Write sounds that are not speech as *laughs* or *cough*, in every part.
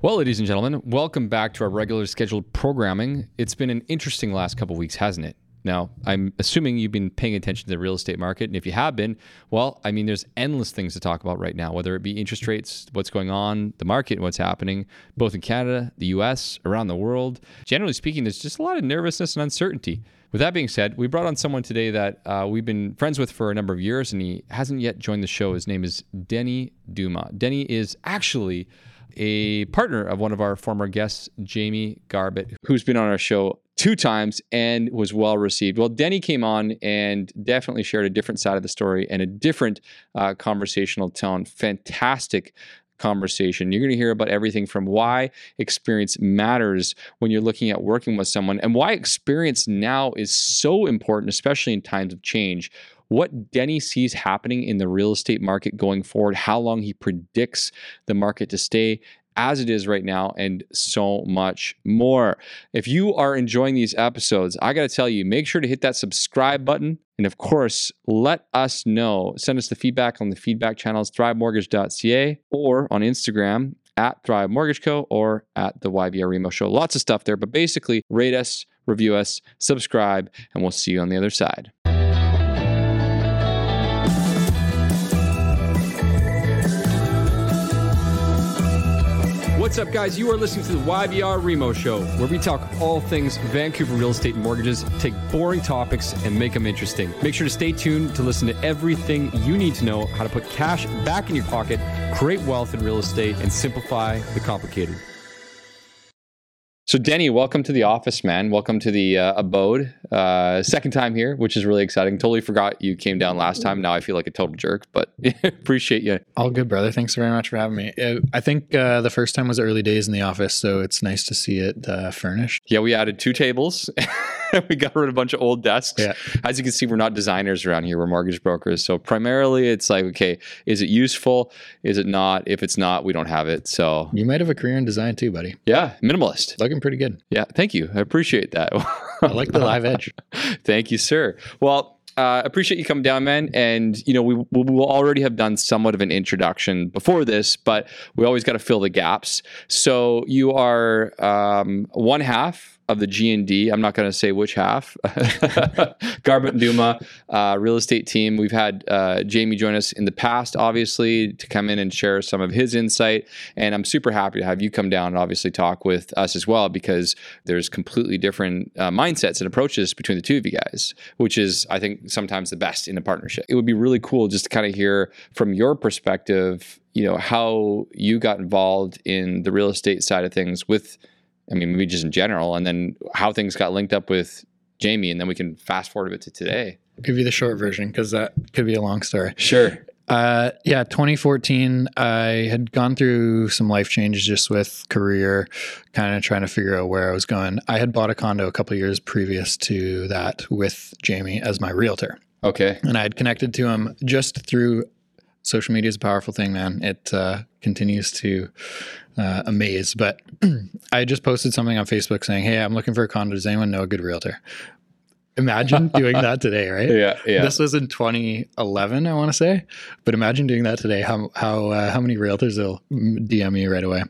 Well, ladies and gentlemen, welcome back to our regular scheduled programming. It's been an interesting last couple weeks, hasn't it? Now, I'm assuming you've been paying attention to the real estate market. And if you have been, well, I mean, there's endless things to talk about right now, whether it be interest rates, what's going on, the market, what's happening, both in Canada, the US, around the world. Generally speaking, there's just a lot of nervousness and uncertainty. With that being said, we brought on someone today that uh, we've been friends with for a number of years, and he hasn't yet joined the show. His name is Denny Duma. Denny is actually a partner of one of our former guests, Jamie Garbett, who's been on our show two times and was well received. Well, Denny came on and definitely shared a different side of the story and a different uh, conversational tone. Fantastic conversation. You're going to hear about everything from why experience matters when you're looking at working with someone and why experience now is so important, especially in times of change what Denny sees happening in the real estate market going forward, how long he predicts the market to stay as it is right now, and so much more. If you are enjoying these episodes, I got to tell you, make sure to hit that subscribe button. And of course, let us know. Send us the feedback on the feedback channels, thrivemortgage.ca or on Instagram at Thrive Mortgage Co. or at the YVR Remo Show. Lots of stuff there, but basically, rate us, review us, subscribe, and we'll see you on the other side. What's up, guys? You are listening to the YVR Remo Show, where we talk all things Vancouver real estate and mortgages, take boring topics and make them interesting. Make sure to stay tuned to listen to everything you need to know how to put cash back in your pocket, create wealth in real estate, and simplify the complicated. So, Denny, welcome to the office, man. Welcome to the uh, abode. Uh, second time here, which is really exciting. Totally forgot you came down last time. Now I feel like a total jerk, but *laughs* appreciate you. All good, brother. Thanks very much for having me. Uh, I think uh, the first time was early days in the office, so it's nice to see it uh, furnished. Yeah, we added two tables. *laughs* *laughs* we got rid of a bunch of old desks. Yeah. As you can see, we're not designers around here. We're mortgage brokers. So primarily, it's like, okay, is it useful? Is it not? If it's not, we don't have it. So You might have a career in design too, buddy. yeah, minimalist. Looking pretty good. Yeah, thank you. I appreciate that. *laughs* I like the live edge. *laughs* Thank you, sir. Well, uh, appreciate you coming down, man. And you know, we, we will already have done somewhat of an introduction before this, but we always got to fill the gaps. So you are um, one half of the G and D. I'm not going to say which half. *laughs* Garbett and Duma, uh, real estate team. We've had uh, Jamie join us in the past, obviously, to come in and share some of his insight. And I'm super happy to have you come down and obviously talk with us as well because there's completely different uh, mindsets and approaches between the two of you guys, which is, I think, sometimes the best in a partnership. It would be really cool just to kind of hear from your perspective, you know, how you got involved in the real estate side of things with I mean, maybe just in general, and then how things got linked up with Jamie, and then we can fast forward a bit to today. I'll give you the short version because that could be a long story. Sure. Uh, yeah, 2014, I had gone through some life changes just with career, kind of trying to figure out where I was going. I had bought a condo a couple years previous to that with Jamie as my realtor. Okay. And I had connected to him just through social media is a powerful thing, man. It uh, continues to uh, amaze. But *clears throat* I just posted something on Facebook saying, "Hey, I'm looking for a condo. Does anyone know a good realtor?" Imagine *laughs* doing that today, right? Yeah, yeah. This was in 2011, I want to say, but imagine doing that today. How how uh, how many realtors will DM you right away?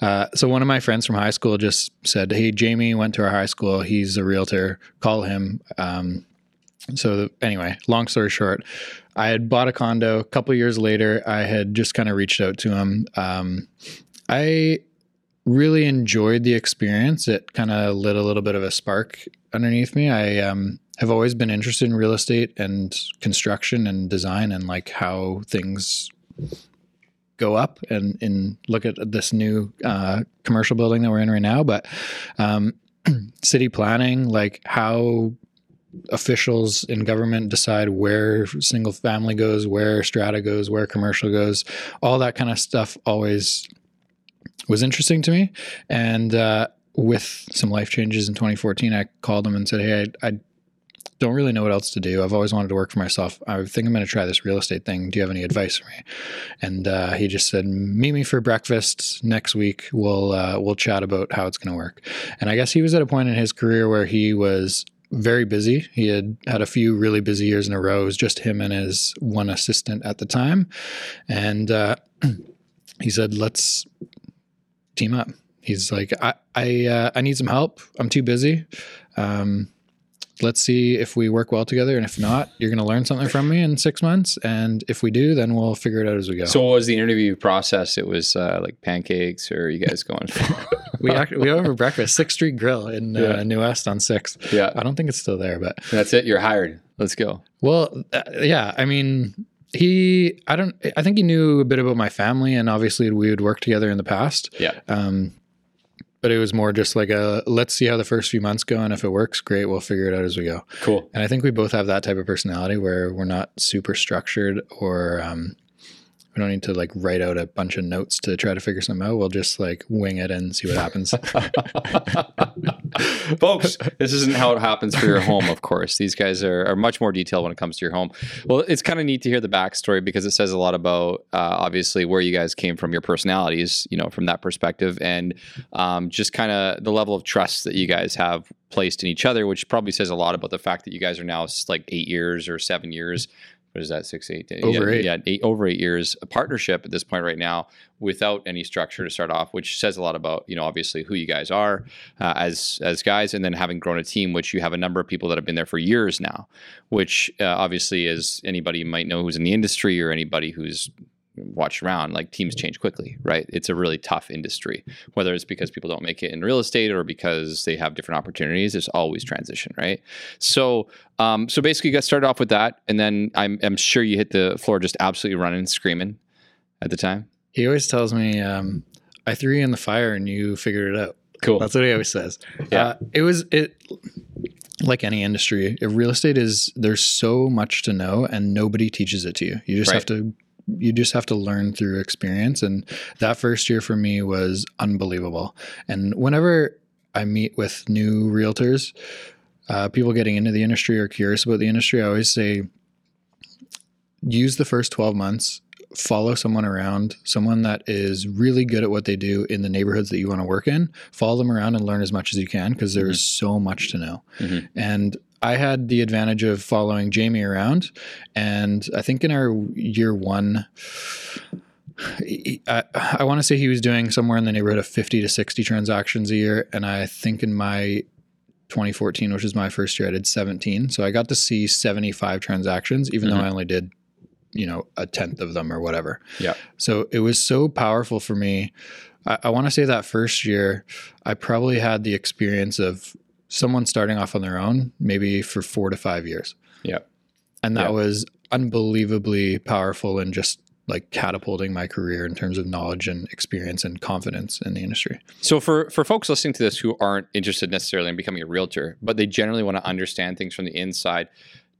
Uh, so one of my friends from high school just said, "Hey, Jamie went to our high school. He's a realtor. Call him." Um, so anyway, long story short, I had bought a condo. A couple years later, I had just kind of reached out to him. Um, I really enjoyed the experience. It kind of lit a little bit of a spark underneath me. I um, have always been interested in real estate and construction and design and like how things go up and, and look at this new uh, commercial building that we're in right now. But um, *clears throat* city planning, like how officials in government decide where single family goes, where strata goes, where commercial goes, all that kind of stuff always was interesting to me. And uh, with some life changes in 2014, I called him and said, Hey, I, I don't really know what else to do. I've always wanted to work for myself. I think I'm going to try this real estate thing. Do you have any advice for me? And uh, he just said, "Meet me for breakfast next week. We'll uh, we'll chat about how it's going to work." And I guess he was at a point in his career where he was very busy. He had had a few really busy years in a row. It was just him and his one assistant at the time. And uh, *clears throat* he said, let's team up. He's like, I I uh, I need some help. I'm too busy. Um, let's see if we work well together, and if not, you're going to learn something from me in six months. And if we do, then we'll figure it out as we go. So, what was the interview process? It was uh, like pancakes, or you guys going? *laughs* we actually, we for breakfast, Sixth Street Grill in uh. New West on Sixth. Yeah, I don't think it's still there, but that's it. You're hired. Let's go. Well, uh, yeah. I mean, he i don't i think he knew a bit about my family and obviously we would work together in the past yeah um but it was more just like a let's see how the first few months go and if it works great we'll figure it out as we go cool and i think we both have that type of personality where we're not super structured or um we don't need to like write out a bunch of notes to try to figure something out. We'll just like wing it and see what happens. *laughs* Folks, this isn't how it happens for your home, of course. These guys are, are much more detailed when it comes to your home. Well, it's kind of neat to hear the backstory because it says a lot about uh, obviously where you guys came from, your personalities, you know, from that perspective, and um, just kind of the level of trust that you guys have placed in each other, which probably says a lot about the fact that you guys are now like eight years or seven years what is that six eight over yeah, eight. yeah eight over eight years a partnership at this point right now without any structure to start off which says a lot about you know obviously who you guys are uh, as as guys and then having grown a team which you have a number of people that have been there for years now which uh, obviously is anybody might know who's in the industry or anybody who's watch around like teams change quickly right? It's a really tough industry. Whether it's because people don't make it in real estate or because they have different opportunities there's always transition right? So um, so basically you got started off with that and then I'm, I'm sure you hit the floor just absolutely running screaming at the time. He always tells me um, i threw you in the fire and you figured it out. Cool. That's what he always says. Yeah. Uh, it was it like any industry, real estate is there's so much to know and nobody teaches it to you. You just right. have to you just have to learn through experience. And that first year for me was unbelievable. And whenever I meet with new realtors, uh, people getting into the industry or curious about the industry, I always say use the first 12 months follow someone around, someone that is really good at what they do in the neighborhoods that you want to work in. Follow them around and learn as much as you can because there's mm-hmm. so much to know. Mm-hmm. And I had the advantage of following Jamie around, and I think in our year one, *sighs* I, I want to say he was doing somewhere in the neighborhood of 50 to 60 transactions a year. And I think in my 2014, which is my first year, I did 17. So I got to see 75 transactions, even mm-hmm. though I only did, you know, a tenth of them or whatever. Yeah. So it was so powerful for me. I, I want to say that first year, I probably had the experience of someone starting off on their own, maybe for four to five years. Yeah. And that yeah. was unbelievably powerful and just like catapulting my career in terms of knowledge and experience and confidence in the industry. So for for folks listening to this who aren't interested necessarily in becoming a realtor, but they generally want to understand things from the inside,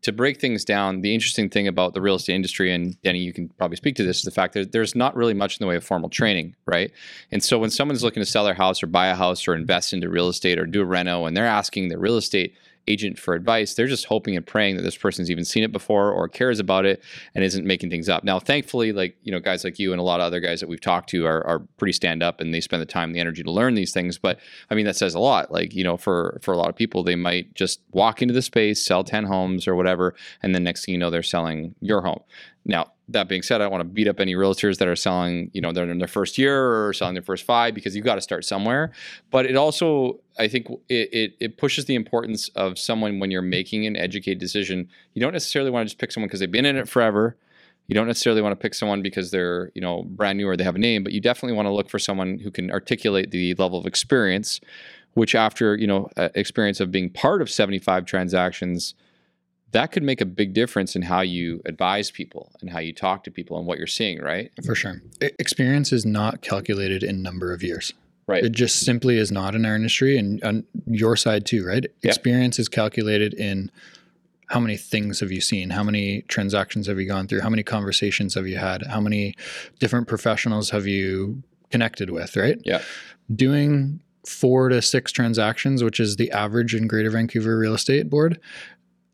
to break things down, the interesting thing about the real estate industry, and Denny, you can probably speak to this, is the fact that there's not really much in the way of formal training, right? And so when someone's looking to sell their house or buy a house or invest into real estate or do a reno, and they're asking the real estate agent for advice, they're just hoping and praying that this person's even seen it before or cares about it and isn't making things up. Now, thankfully, like, you know, guys like you and a lot of other guys that we've talked to are, are pretty stand up and they spend the time, the energy to learn these things. But I mean, that says a lot. Like, you know, for, for a lot of people, they might just walk into the space, sell 10 homes or whatever. And then next thing you know, they're selling your home. Now, that being said, I don't want to beat up any realtors that are selling, you know, they're in their first year or selling their first five because you've got to start somewhere. But it also, I think, it, it, it pushes the importance of someone when you're making an educated decision. You don't necessarily want to just pick someone because they've been in it forever. You don't necessarily want to pick someone because they're, you know, brand new or they have a name, but you definitely want to look for someone who can articulate the level of experience, which after, you know, uh, experience of being part of 75 transactions that could make a big difference in how you advise people and how you talk to people and what you're seeing, right? For sure. Experience is not calculated in number of years. Right. It just simply is not in our industry and on your side too, right? Experience is calculated in how many things have you seen? How many transactions have you gone through? How many conversations have you had? How many different professionals have you connected with, right? Yeah. Doing four to six transactions, which is the average in Greater Vancouver Real Estate Board,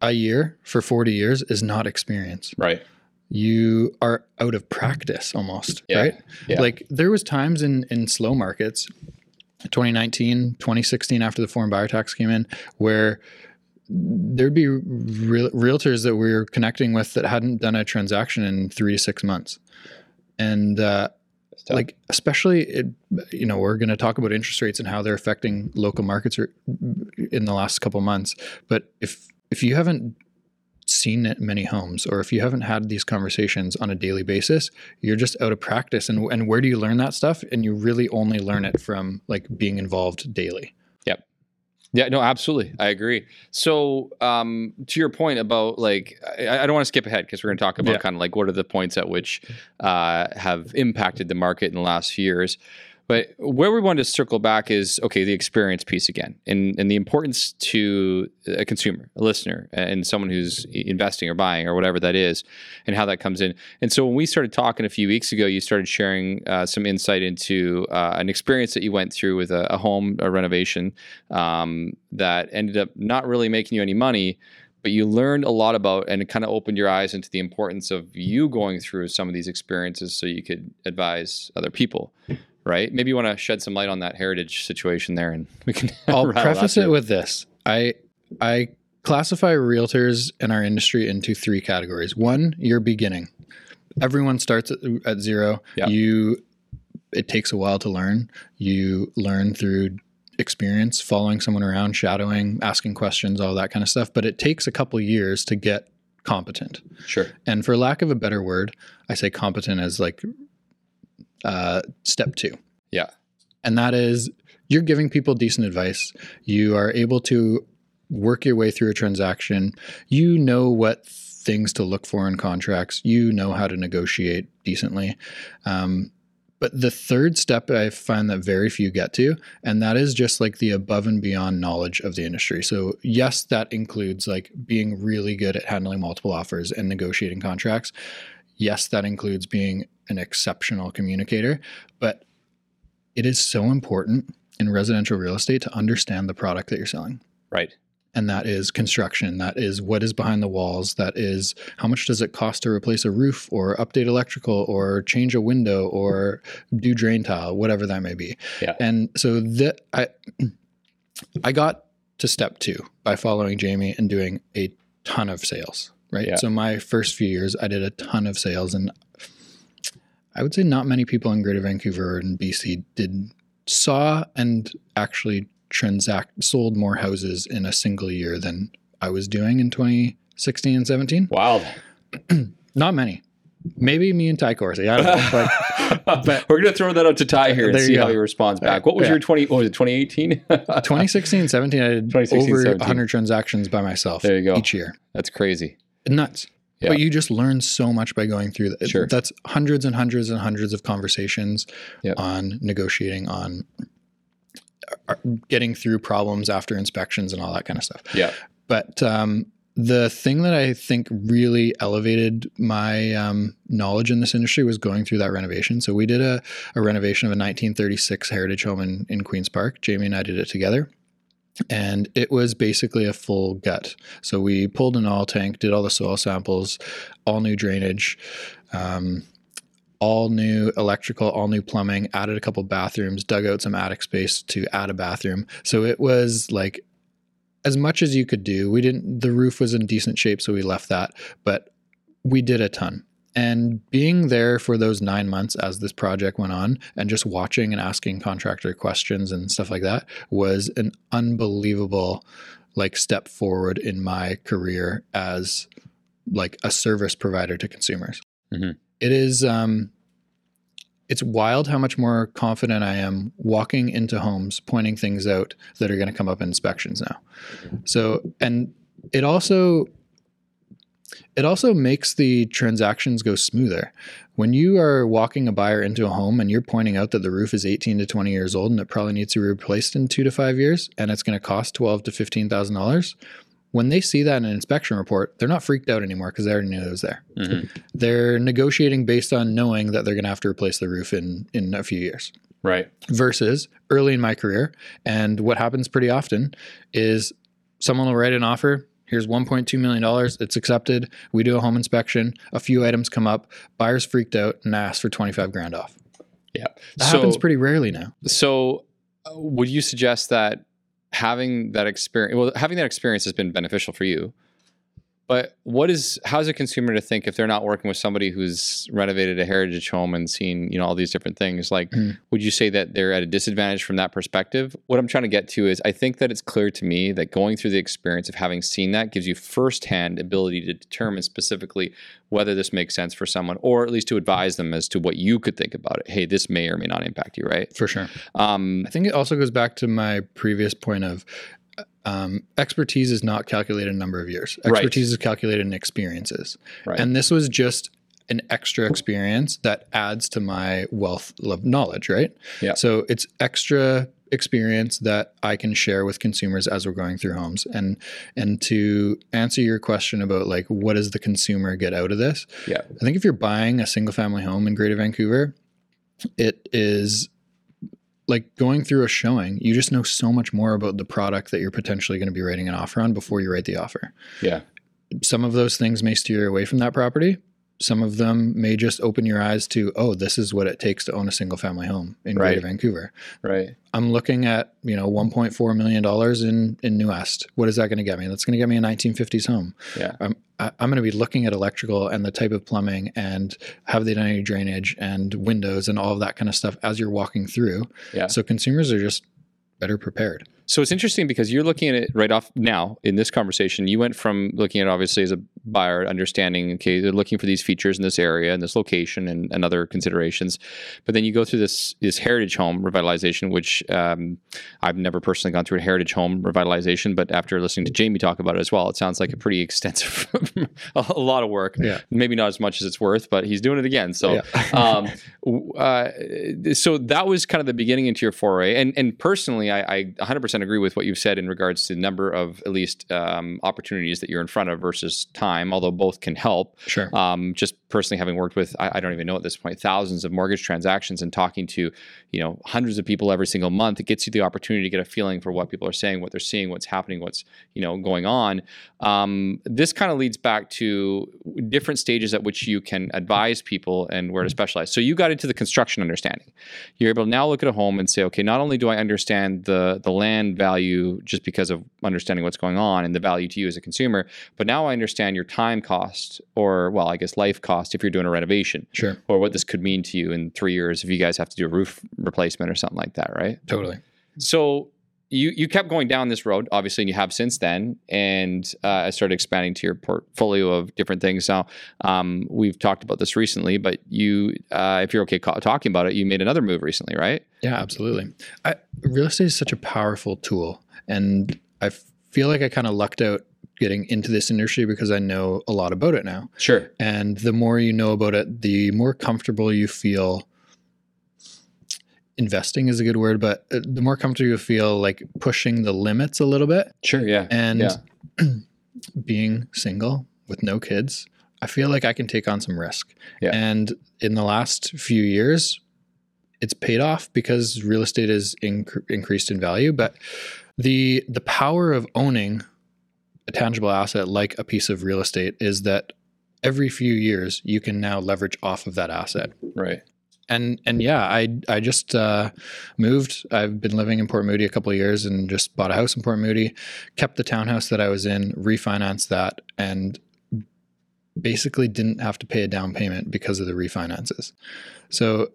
a year for 40 years is not experience. Right. You are out of practice almost, yeah. right? Yeah. Like there was times in in slow markets 2019, 2016 after the foreign buyer tax came in where there'd be real, realtors that we were connecting with that hadn't done a transaction in 3 to 6 months. And uh like especially it, you know we're going to talk about interest rates and how they're affecting local markets in the last couple months but if if you haven't seen many homes or if you haven't had these conversations on a daily basis you're just out of practice and and where do you learn that stuff and you really only learn it from like being involved daily yep Yeah, no, absolutely. I agree. So, um, to your point about like, I, I don't want to skip ahead because we're going to talk about Yeah. kind of like what are the points at which uh, have impacted the market in the last few years. But where we want to circle back is okay, the experience piece again, and and the importance to a consumer, a listener, and someone who's investing or buying or whatever that is, and how that comes in. And so when we started talking a few weeks ago, you started sharing uh, some insight into uh, an experience that you went through with a, a home a renovation um, that ended up not really making you any money, but you learned a lot about and it kind of opened your eyes into the importance of you going through some of these experiences so you could advise other people. Right? Maybe you want to shed some light on that heritage situation there, and we can. *laughs* I'll preface it with this. I I classify realtors in our industry into three categories. One, you're beginning. Everyone starts at, at zero. Yeah. You it takes a while to learn. You learn through experience, following someone around, shadowing, asking questions, all that kind of stuff, but it takes a couple years to get competent. sure. And for lack of a better word, I say competent as like uh, step 2 Yeah. and that is you're giving people decent advice. You are able to work your way through a transaction. You know what things to look for in contracts. You know how to negotiate decently. Um, but the third step I find that very few get to, and that is just like the above and beyond knowledge of the industry. So, yes, that includes like being really good at handling multiple offers and negotiating contracts. Yes, that includes being an exceptional communicator, but it is so important in residential real estate to understand the product that you're selling. Right. And that is construction. That is what is behind the walls. That is how much does it cost to replace a roof or update electrical or change a window or do drain tile, whatever that may be. Yeah. And so that I I got to step two by following Jamie and doing a ton of sales. Right. Yeah. So my first few years I did a ton of sales and I would say not many people in Greater Vancouver and BC did saw and actually transact sold more houses in a single year than I was doing in 2016 and 17. Wild. *clears throat* Not many. Maybe me and Ty Corsi. I don't know. Like, *laughs* but we're gonna throw that out to Ty here and see you how he responds back. What was Yeah. your twenty? What was it? Twenty eighteen. 2016 17, I did *laughs* over 17. 100 transactions by myself There you go. each year. That's crazy. Nuts. Yeah. But you just learn so much by going through that. Sure. That's hundreds and hundreds and hundreds of conversations Yep. on negotiating, on uh, getting through problems after inspections and all that kind of stuff. Yeah. But um, the thing that I think really elevated my um, knowledge in this industry was going through that renovation. So we did a, a renovation of a 1936 heritage home in, in Queens Park. Jamie and I did it together. And it was basically a full gut. So we pulled an oil tank, did all the soil samples, all new drainage, um, all new electrical, all new plumbing, added a couple bathrooms, dug out some attic space to add a bathroom. So it was like as much as you could do. We didn't, the roof was in decent shape, so we left that, but we did a ton. And being there for those nine months as this project went on and just watching and asking contractor questions and stuff like that was an unbelievable like step forward in my career as like a service provider to consumers. Mhm. It is um it's wild how much more confident I am walking into homes, pointing things out that are going to come up in inspections now. So, and it also it also makes the transactions go smoother. When you are walking a buyer into a home and you're pointing out that the roof is 18 to 20 years old and it probably needs to be replaced in 2 to 5 years and it's going to cost 12 to 15,000 dollars, when they see that in an inspection report, they're not freaked out anymore because they already knew it was there. Mhm. They're negotiating based on knowing that they're going to have to replace the roof in in a few years Right. versus early in my career. And what happens pretty often is someone will write an offer. Here's $1.2 million. It's accepted. We do a home inspection. A few items come up. Buyers freaked out and ask for 25 grand off. Yeah. That so, happens pretty rarely now. so uh, would you suggest that having that experience, well, having that experience has been beneficial for you, But what is how's a consumer to think if they're not working with somebody who's renovated a heritage home and seen you know all these different things? Like, Mm. would you say that they're at a disadvantage from that perspective? What I'm trying to get to is I think that it's clear to me that going through the experience of having seen that gives you firsthand ability to determine specifically whether this makes sense for someone, or at least to advise them as to what you could think about it. Hey, this may or may not impact you, right? For sure. Um, I think it also goes back to my previous point of um, expertise is not calculated in number of years. Right. Expertise is calculated in experiences. right. And this was just an extra experience that adds to my wealth of knowledge, right? Yeah. So it's extra experience that I can share with consumers as we're going through homes. And and to answer your question about like what does the consumer get out of this? yeah. I think if you're buying a single family home in Greater Vancouver, it is like going through a showing. You just know so much more about the product that you're potentially going to be writing an offer on before you write the offer. Yeah. Some of those things may steer you away from that property. Some of them may just open your eyes to, oh, this is what it takes to own a single family home in Right. Greater Vancouver. Right. I'm looking at, you know, 1.4 million dollars in in New West. What is that going to get me? That's going to get me a 1950s home. Yeah. I'm I- I'm going to be looking at electrical and the type of plumbing and have they done any drainage and windows and all of that kind of stuff as you're walking through. Yeah. So consumers are just better prepared. So it's interesting because you're looking at it right off now in this conversation. You went from looking at it obviously as a buyer, understanding, okay, they're looking for these features in this area and this location and, and other considerations. But then you go through this this heritage home revitalization, which um, I've never personally gone through a heritage home revitalization, but after listening to Jamie talk about it as well, it sounds like a pretty extensive, *laughs* a lot of work. Yeah. Maybe not as much as it's worth, but he's doing it again. So Yeah. *laughs* um, uh, so that was kind of the beginning into your foray. And and personally, I, I 100% agree with what you've said in regards to the number of at least um, opportunities that you're in front of versus time, although both can help. Sure. Um, just personally having worked with, I, I don't even know at this point, thousands of mortgage transactions and talking to, you know, hundreds of people every single month, it gets you the opportunity to get a feeling for what people are saying, what they're seeing, what's happening, what's, you know, going on. Um, this kind of leads back to different stages at which you can advise people and where to specialize. So you got into the construction understanding. You're able to now look at a home and say, okay, not only do I understand the the land value just because of understanding what's going on and the value to you as a consumer, but now I understand your time cost or well, I guess life cost if you're doing a renovation Sure. or what this could mean to you in 3 years if you guys have to do a roof replacement or something like that, right? Totally. So you you kept going down this road, obviously, and you have since then, and uh, I started expanding to your portfolio of different things. Now, um, we've talked about this recently, but you, uh, if you're okay talking about it, you made another move recently, right? Yeah, absolutely. I, real estate is such a powerful tool, and I feel like I kind of lucked out getting into this industry because I know a lot about it now. Sure. And the more you know about it, the more comfortable you feel. Investing is a good word, but uh, the more comfortable you feel like pushing the limits a little bit Sure. Yeah. and Yeah. *clears throat* being single with no kids, I feel like I can take on some risk. Yeah. And in the last few years, it's paid off because real estate is inc- increased in value. But the the power of owning a tangible asset like a piece of real estate is that every few years you can now leverage off of that asset Right. And and yeah, I I just uh, moved. I've been living in Port Moody a couple of years and just bought a house in Port Moody. Kept the townhouse that I was in, refinanced that, and basically didn't have to pay a down payment because of the refinances. So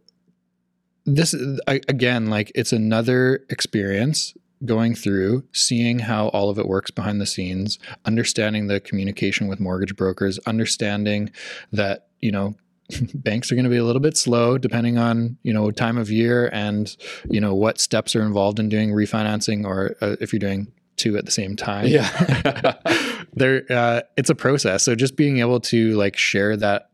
this is- again, like it's another experience going through, seeing how all of it works behind the scenes, understanding the communication with mortgage brokers, understanding that you know *laughs* banks are going to be a little bit slow depending on you know time of year and you know what steps are involved in doing refinancing or uh, if you're doing two at the same time Yeah. *laughs* there uh, it's a process so just being able to like share that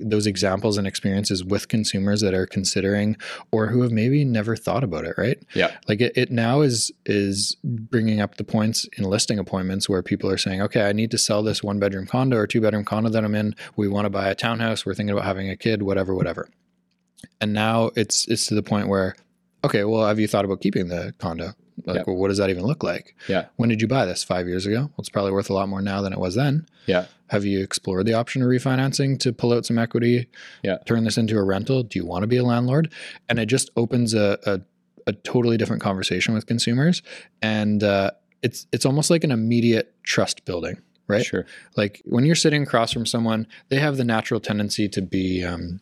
those examples and experiences with consumers that are considering or who have maybe never thought about it right? Yeah. like it, it now is is bringing up the points in listing appointments where people are saying okay i need to sell this one bedroom condo or two bedroom condo that i'm in. We want to buy a townhouse. We're thinking about having a kid whatever whatever. And now it's it's to the point where okay well have you thought about keeping the condo like Yeah. well, what does that even look like Yeah. when did you buy this five years ago well it's probably worth a lot more now than it was then Yeah. have you explored the option of refinancing to pull out some equity Yeah. turn this into a rental do you want to be a landlord and it just opens a, a, a totally different conversation with consumers and uh, it's it's almost like an immediate trust building right? Sure. Like when you're sitting across from someone, they have the natural tendency to be, um,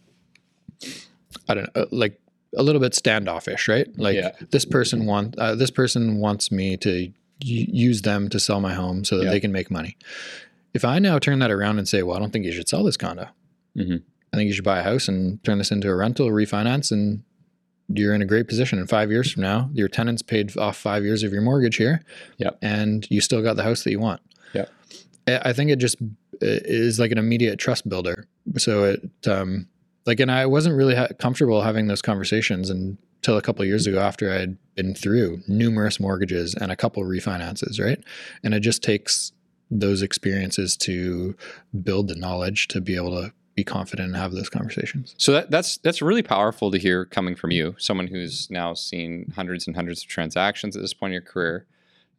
I don't know, like a little bit standoffish, right? Like Yeah. this person want uh, this person wants me to y- use them to sell my home so that Yeah. they can make money. If I now turn that around and say, well, I don't think you should sell this condo. Mhm. I think you should buy a house and turn this into a rental, refinance, and you're in a great position. In five years from now, your tenants paid off five years of your mortgage here, Yep. and you still got the house that you want. Yep. I I think it just is like an immediate trust builder. So it, um, like, and I wasn't really ha- comfortable having those conversations until a couple years ago after I had been through numerous mortgages and a couple refinances, right? And it just takes those experiences to build the knowledge to be able to be confident and have those conversations. So that, that's that's really powerful to hear coming from you, someone who's now seen hundreds and hundreds of transactions at this point in your career,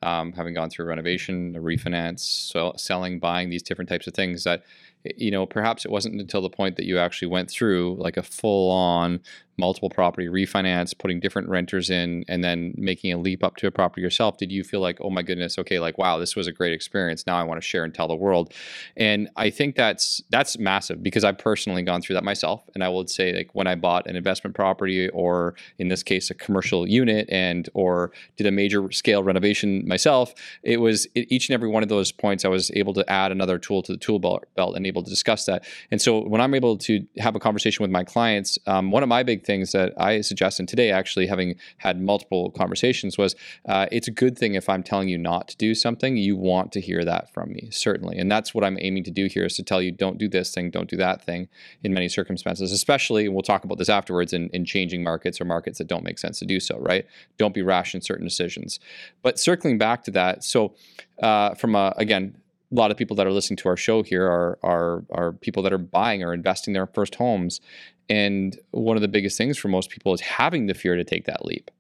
um, having gone through a renovation, a refinance, so selling, buying these different types of things. That you know, perhaps it wasn't until the point that you actually went through like a full-on multiple property refinance, putting different renters in, and then making a leap up to a property yourself. Did you feel like, oh my goodness, okay, like wow, this was a great experience. Now I want to share and tell the world. And I think that's that's massive because I've personally gone through that myself. And I would say like when I bought an investment property or in this case a commercial unit and or did a major scale renovation myself, it was each and every one of those points I was able to add another tool to the tool belt belt and able to discuss that. And so when I'm able to have a conversation with my clients, um, one of my big things that I suggest, and today actually having had multiple conversations, was uh, it's a good thing if I'm telling you not to do something, you want to hear that from me, certainly. And that's what I'm aiming to do here is to tell you don't do this thing, don't do that thing in many circumstances, especially, and we'll talk about this afterwards, in, in changing markets or markets that don't make sense to do so, right? Don't be rash in certain decisions. But circling back to that, so uh, from a, again, a lot of people that are listening to our show here are are are people that are buying or investing their first homes, and one of the biggest things for most people is having the fear to take that leap.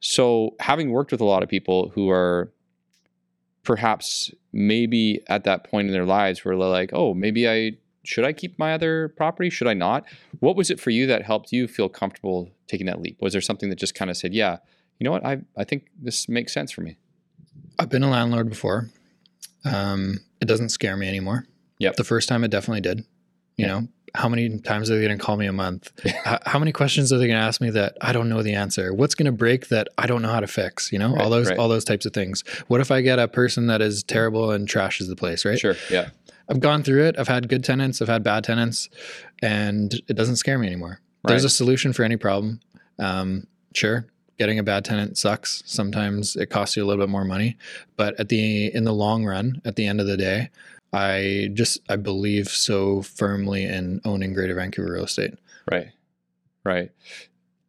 So, having worked with a lot of people who are perhaps maybe at that point in their lives where they're like, oh, maybe I should I keep my other property? Should I not? What was it for you that helped you feel comfortable taking that leap? Was there something that just kind of said, yeah, you know what, I I think this makes sense for me. I've been a landlord before. Um, it doesn't scare me anymore. Yep. The first time it definitely did. You know, how many times are they going to call me a month? *laughs* how, how many questions are they going to ask me that I don't know the answer? What's going to break that I don't know how to fix? You know, Right, all those right. all those types of things. What if I get a person that is terrible and trashes the place? Right. Sure. Yeah. I've gone through it. I've had good tenants. I've had bad tenants, and it doesn't scare me anymore. There's a solution for any problem. Um, sure, getting a bad tenant sucks. Sometimes it costs you a little bit more money, but at the in the long run, at the end of the day, I just I believe so firmly in owning Greater Vancouver real estate. Right. Right.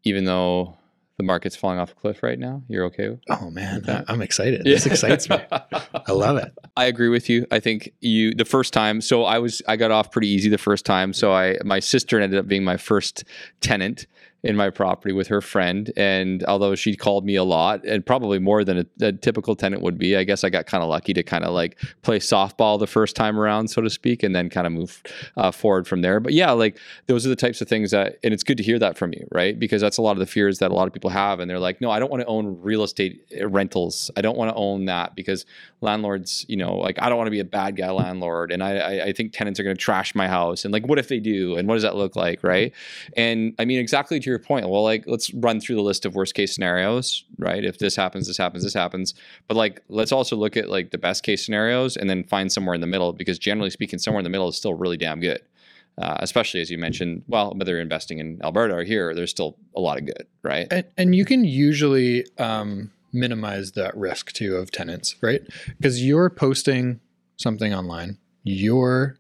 Even though the market's falling off a cliff right now, you're okay with Oh man, I'm excited. *laughs* This excites me. I love it. I agree with you. I think you the first time. So I was I got off pretty easy the first time. So I my sister ended up being my first tenant in my property with her friend, and although she called me a lot and probably more than a, a typical tenant would be, I guess I got kind of lucky to kind of like play softball the first time around, so to speak, and then kind of move uh, forward from there. But yeah, like those are the types of things that, and it's good to hear that from you, right? Because that's a lot of the fears that a lot of people have, and they're like, no, I don't want to own real estate uh, rentals. I don't want to own that because landlords, you know, like I don't want to be a bad guy landlord, and I, I, I think tenants are going to trash my house, and like, what if they do, and what does that look like, right? And I mean, exactly to your point. Well, like, let's run through the list of worst case scenarios, right? If this happens, this happens, this happens, but like, let's also look at like the best case scenarios, and then find somewhere in the middle, because generally speaking, somewhere in the middle is still really damn good. Uh, especially as you mentioned, well, whether you're investing in Alberta or here, there's still a lot of good, right? And, and you can usually um, minimize that risk too of tenants, right? Because you're posting something online, you're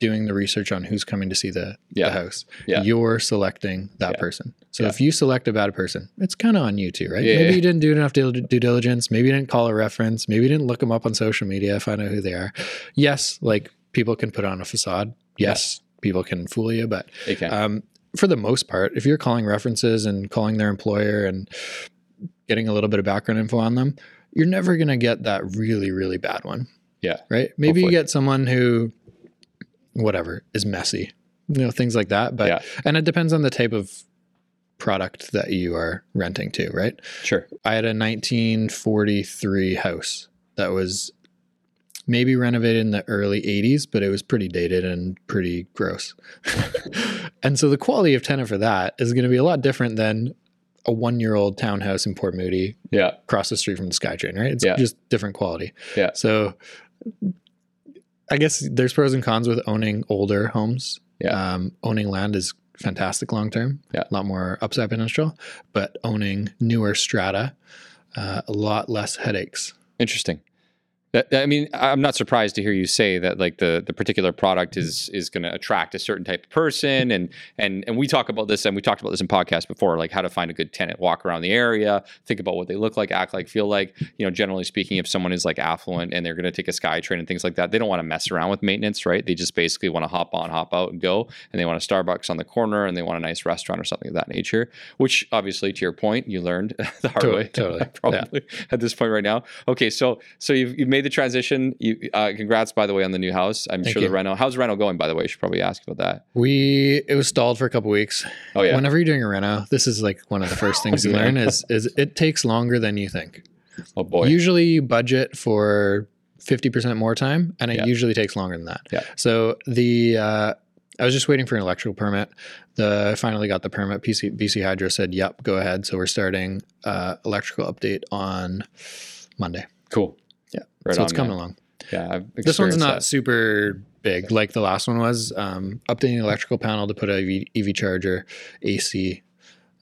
doing the research on who's coming to see the, Yeah. the house, Yeah. you're selecting that Yeah. person. So if you select a bad person, it's kind of on you too, right? Maybe you didn't do enough due, due diligence. Maybe you didn't call a reference. Maybe you didn't look them up on social media, find out who they are. Yes, like people can put on a facade. Yes, people can fool you, but um, for the most part, if you're calling references and calling their employer and getting a little bit of background info on them, you're never going to get that really, really bad one. Yeah. Right. Maybe you get someone who, whatever, is messy, you know, things like that. But, Yeah. and it depends on the type of product that you are renting to, right? sure. I had a 1943 house that was maybe renovated in the early 80s, but it was pretty dated and pretty gross. *laughs* and so the quality of tenant for that is going to be a lot different than a one year old townhouse in Port Moody Yeah. across the street from the SkyTrain, right? It's Yeah. just different quality. Yeah. So I guess there's pros and cons with owning older homes. Yeah. Um, owning land is fantastic long term. Yeah. A lot more upside potential, but owning newer strata, uh, a lot less headaches. Interesting. That, I mean, I'm not surprised to hear you say that like the the particular product is is going to attract a certain type of person, and and and we talk about this, and we talked about this in podcasts before, like how to find a good tenant, walk around the area, think about what they look like, act like, feel like. You know, generally speaking, if someone is like affluent and they're going to take a sky train and things like that, they don't want to mess around with maintenance, right? They just basically want to hop on, hop out, and go, and they want a Starbucks on the corner, and they want a nice restaurant or something of that nature. Which obviously, to your point, you learned *laughs* the hard To- way, *laughs* totally. probably at this point right now. Okay, so so you've, you've made the transition. You uh, congrats by the way on the new house. I'm Thank sure you. the reno. How's reno going by the way? you should probably ask about that. We it was stalled for a couple weeks. Oh yeah, Whenever you're doing a reno, this is like one of the first *laughs* things you learn is is it takes longer than you think. oh boy. Usually you budget for 50% more time and it Yeah. usually takes longer than that. Yeah. So the uh, I was just waiting for an electrical permit. The I finally got the permit. PC, BC Hydro said, "Yep, go ahead." So we're starting uh, electrical update on Monday. cool. Right so it's coming along. Yeah, This one's not that. super big like the last one was. Um, updating electrical panel to put a EV, EV charger, AC,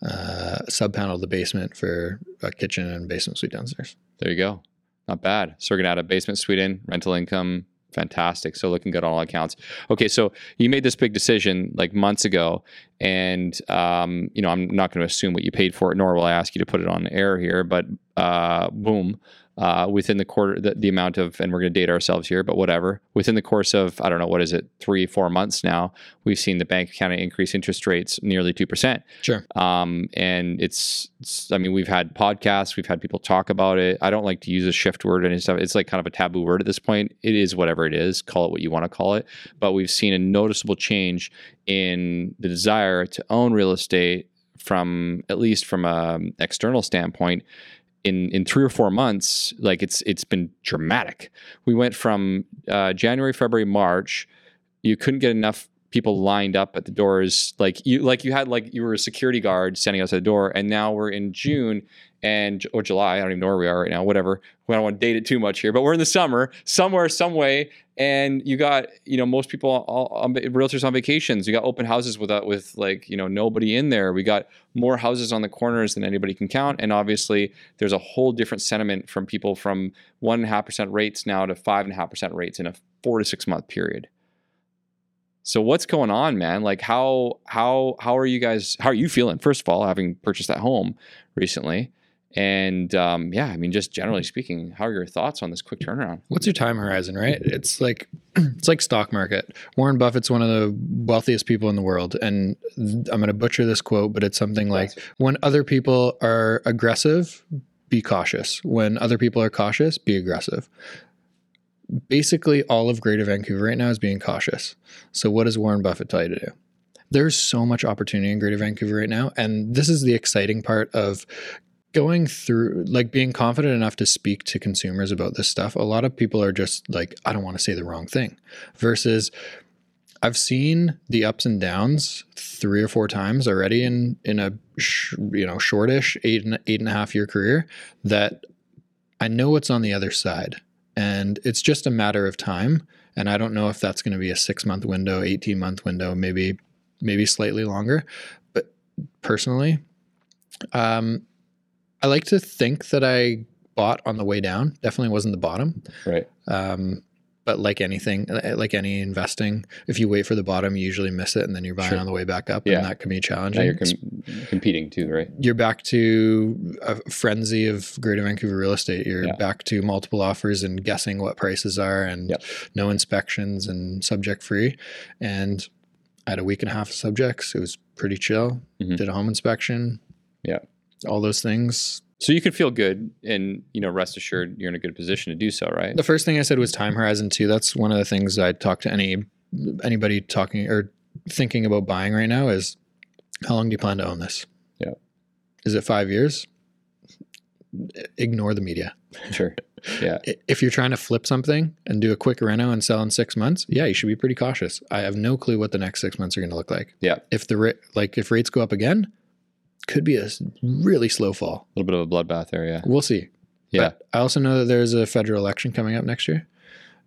uh, sub panel to the basement for a kitchen and basement suite downstairs. There you go. Not bad. So we're gonna add a basement suite in, rental income, fantastic. So looking good on all accounts. Okay, so you made this big decision like months ago, and um, you know I'm not going to assume what you paid for it, nor will I ask you to put it on air here. But uh, boom, uh, within the quarter, the, the amount of, and we're going to date ourselves here, but whatever. Within the course of I don't know what is it, three four months now, we've seen the Bank of Canada increase interest rates nearly two percent. Sure. Um, and it's, it's, I mean, we've had podcasts, we've had people talk about it. I don't like to use a shift word and stuff. It's like kind of a taboo word at this point. It is whatever it is. Call it what you want to call it. But we've seen a noticeable change in the desire to own real estate from at least from an external standpoint in in three or four months like it's it's been dramatic. We went from uh, january february march you couldn't get enough people lined up at the doors. Like you like you had like you were a security guard standing outside the door and now we're in june and or july i don't even know where we are right now whatever. We don't want to date it too much here but we're in the summer somewhere some way and you got you know most people all, on, realtors on vacations you got open houses without uh, with like you know nobody in there. We got more houses on the corners than anybody can count. And obviously there's a whole different sentiment from people from one and a half percent rates now to five and a half percent rates in a four to six month period. So what's going on man? Like how how how are you guys how are you feeling? First of all having purchased that home recently and um, yeah i mean just generally speaking how are your thoughts on this quick turnaround What's your time horizon, right? It's like *clears throat* it's like stock market. Warren Buffett's one of the wealthiest people in the world, and I'm going to butcher this quote, but it's something like, "When other people are aggressive, be cautious. When other people are cautious, be aggressive." Basically, all of Greater Vancouver right now is being cautious. So, what does Warren Buffett tell you to do? There's so much opportunity in Greater Vancouver right now, and this is the exciting part of going through like being confident enough to speak to consumers about this stuff a lot of people are just like i don't want to say the wrong thing. Versus i've seen the ups and downs three or four times already in in a sh- you know shortish eight and eight and a half year career that i know what's on the other side. And it's just a matter of time. And i don't know if that's going to be a six month window 18 month window maybe maybe slightly longer. But personally um I like to think that I bought on the way down. Definitely wasn't the bottom. right Um, but like anything, like any investing, if you wait for the bottom, you usually miss it, and then you're buying Sure. on the way back up, Yeah. and that can be now challenging. you're com- competing too right you're back to a frenzy of Greater Vancouver real estate. You're Yeah. back to multiple offers and guessing what prices are, and Yep. no inspections and subject free. And I had a week and a half of subjects. It was pretty chill. Mhm. Did a home inspection. Yeah. All those things. so you can feel good and you know rest assured you're in a good position to do so right The first thing I said was time horizon too. That's one of the things I talk to any anybody talking or thinking about buying right now is how long do you plan to own this? Yeah. Is it five years? Ignore the media. *laughs* sure Yeah. If you're trying to flip something and do a quick reno and sell in six months, yeah, you should be pretty cautious. I have no clue what the next six months are going to look like. Yeah. If the ra- like if rates go up again, could be a really slow fall. A little bit of a bloodbath there. Yeah. We'll see. Yeah. But I also know that there's a federal election coming up next year.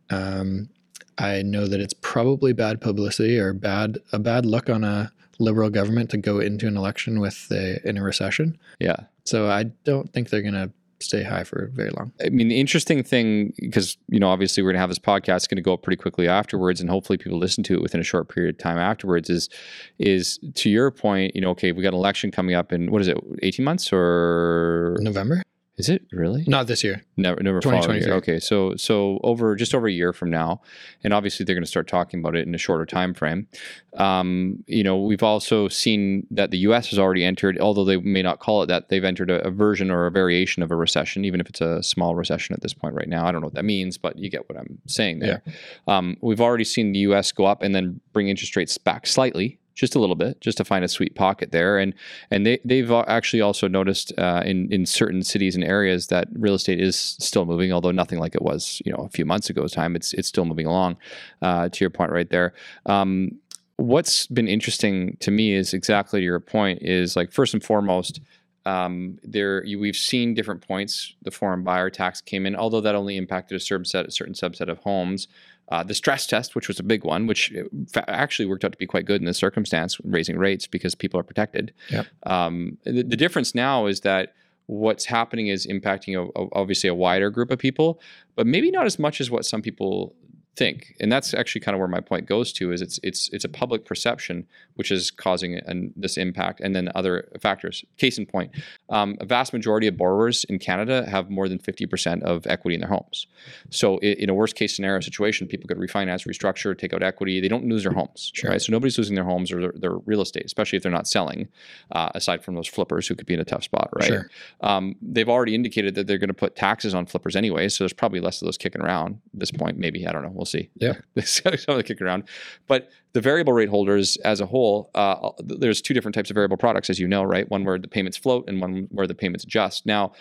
Um, I know that it's probably bad publicity or bad a bad look on a liberal government to go into an election with a, in a recession. Yeah. So I don't think they're going to stay high for very long. I mean, the interesting thing, because you know, obviously, we're going to have this podcast going to go up pretty quickly afterwards, and hopefully, people listen to it within a short period of time afterwards. Is is to your point, you know, okay, we got an election coming up in what is it, eighteen months or November? Is it really? Not this year. Never, never year. 2023. Okay, so so over just over a year from now, and obviously they're going to start talking about it in a shorter time frame. Um, you know, we've also seen that the U.S. has already entered, although they may not call it that, they've entered a, a version or a variation of a recession, even if it's a small recession at this point right now. I don't know what that means, but you get what I'm saying there. Um, we've already seen the U.S. go up and then bring interest rates back slightly. Just a little bit, just to find a sweet pocket there, and and they they've actually also noticed uh, in in certain cities and areas that real estate is still moving, although nothing like it was you know a few months ago's time. It's it's still moving along. Uh, to your point right there. Um, what's been interesting to me is exactly your point is like first and foremost. Um, there, you, we've seen different points. The foreign buyer tax came in, although that only impacted a certain set, a certain subset of homes. Uh, the stress test, which was a big one, which uh, actually worked out to be quite good in this circumstance, raising rates because people are protected. Yep. Um, the, the difference now is that what's happening is impacting a, a- obviously a wider group of people, but maybe not as much as what some people think. And that's actually kind of where my point goes to is it's it's it's a public perception which is causing an, this impact, and then other factors. Case in point, um, a vast majority of borrowers in Canada have more than fifty percent of equity in their homes. So in a worst case scenario situation, people could refinance, restructure, take out equity. They don't lose their homes, Sure. right? So nobody's losing their homes or their, their real estate, especially if they're not selling. Uh, aside from those flippers who could be in a tough spot, right? Sure. Um, they've already indicated that they're going to put taxes on flippers anyway, so there's probably less of those kicking around at this point. Maybe I don't know. We'll *laughs* see. Yeah. some of the kick around, but the variable rate holders as a whole, uh, there's two different types of variable products, as you know, right? One where the payments float, and one where the payments adjust. Now,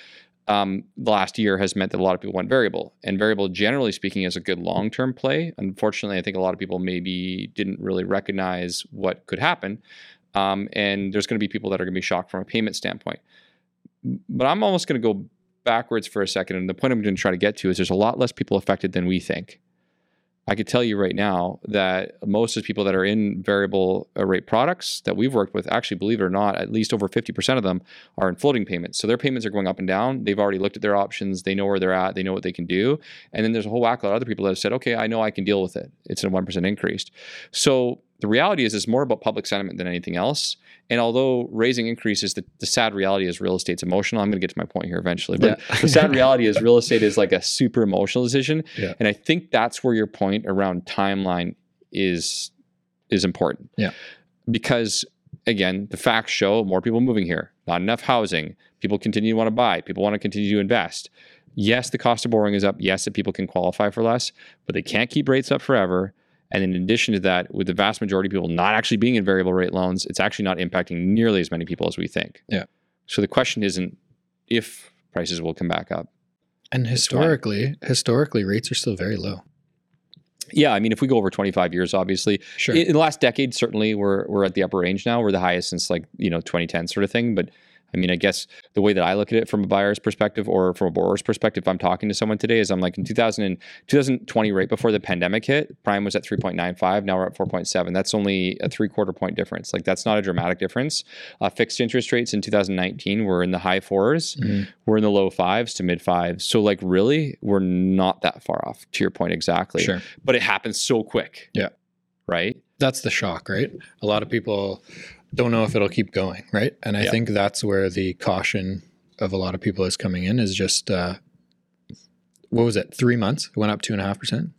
um, the last year has meant that a lot of people went variable, and variable, generally speaking, is a good long-term play. Unfortunately, I think a lot of people maybe didn't really recognize what could happen, um, and there's going to be people that are going to be shocked from a payment standpoint. But I'm almost going to go backwards for a second, and the point I'm going to try to get to is there's a lot less people affected than we think. I could tell you right now that most of the people that are in variable uh, rate products that we've worked with, actually, believe it or not, at least over 50% of them are in floating payments. So their payments are going up and down. They've already looked at their options. They know where they're at. They know what they can do. And then there's a whole whack of other people that have said, okay, I know I can deal with it. It's a 1% increase. So the reality is it's more about public sentiment than anything else. And although raising increases, the, the sad reality is real estate's emotional. I'm going to get to my point here eventually. But Yeah. the sad *laughs* reality is real estate is like a super emotional decision. Yeah. And I think that's where your point around timeline is is important. Yeah. Because again, the facts show more people moving here, not enough housing. People continue to want to buy. People want to continue to invest. Yes, the cost of borrowing is up. Yes, that people can qualify for less, but they can't keep rates up forever. And in addition to that, with the vast majority of people not actually being in variable rate loans, it's actually not impacting nearly as many people as we think. Yeah. So the question isn't if prices will come back up. And historically, historically, rates are still very low. Yeah, I mean, if we go over 25 years, obviously, Sure. in the last decade, certainly we're we're at the upper range now. We're the highest since like you know 2010 sort of thing. But I mean, I guess the way that I look at it from a buyer's perspective or from a borrower's perspective, if I'm talking to someone today, is I'm like in 2000 and 2020, right before the pandemic hit, prime was at 3.95. Now we're at 4.7. That's only a three quarter point difference. Like that's not a dramatic difference. Uh, fixed interest rates in 2019 were in the high 4s Mhm. We're in the low fives to mid fives. So like really, we're not that far off. To your point, exactly. Sure. But it happens so quick. Yeah. Right. That's the shock, right? A lot of people don't know if it'll keep going, right? And I Yeah. think that's where the caution of a lot of people is coming in is just uh, what was it? Three months? It went up two and a half percent,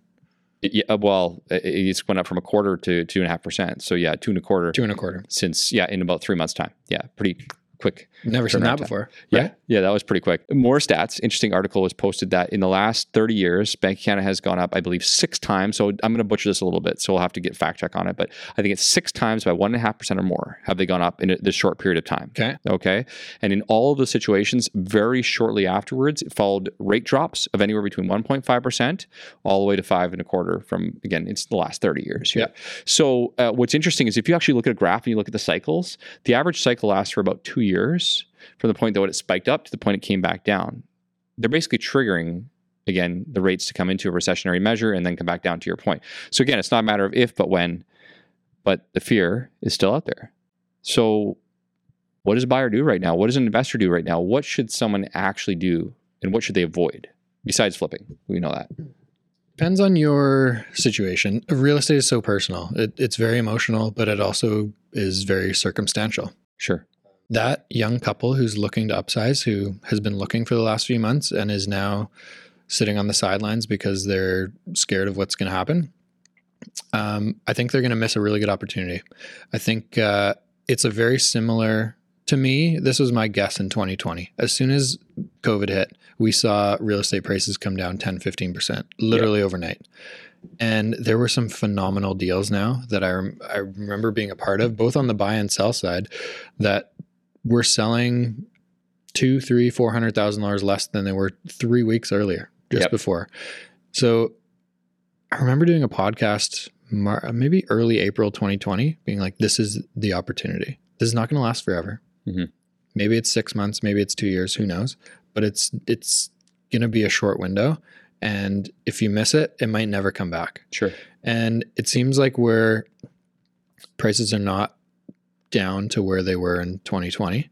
Yeah, uh, well, it- it's went up from a quarter to two and a half percent. So yeah, two and a quarter two and a quarter. since yeah in about three months time. Yeah, pretty quick. Never seen that time. before. Yeah, right? yeah, that was pretty quick. More stats. Interesting article was posted that in the last 30 years, Bank of Canada has gone up, I believe, six times. So I'm going to butcher this a little bit, so we'll have to get fact check on it. But I think it's six times by one and a half percent or more have they gone up in a- this short period of time. Okay. Okay. And in all of those situations, very shortly afterwards, it followed rate drops of anywhere between 1.5% all the way to five and a quarter from, again, it's the last 30 years. Yeah. So uh, what's interesting is if you actually look at a graph and you look at the cycles, the average cycle lasts for about two years from the point that it spiked up to the point it came back down. They're basically triggering again the rates to come into a recessionary measure and then come back down to your point. So again, it's not a matter of if but when, but the fear is still out there. So what does a buyer do right now? What does an investor do right now? What should someone actually do and what should they avoid besides flipping? We know that. Depends on your situation. Real estate is so personal. It, it's very emotional, but it also is very circumstantial. Sure. That young couple who's looking to upsize, who has been looking for the last few months and is now sitting on the sidelines because they're scared of what's going to happen, um, I think they're going to miss a really good opportunity. I think uh, it's a very similar to me. This was my guess in 2020. As soon as COVID hit, we saw real estate prices come down 10, 15%, literally overnight. And there were some phenomenal deals now that I, rem- I remember being a part of, both on the buy and sell side, that were selling two, three, four hundred thousand dollars less than they were three weeks earlier, just Yep. before. So I remember doing a podcast mar- maybe early April 2020, being like, this is the opportunity. This is not going to last forever. Mhm. Maybe it's six months, maybe it's two years, who knows? But it's it's going to be a short window, and if you miss it, it might never come back. Sure. And it seems like where prices are not down to where they were in 2020,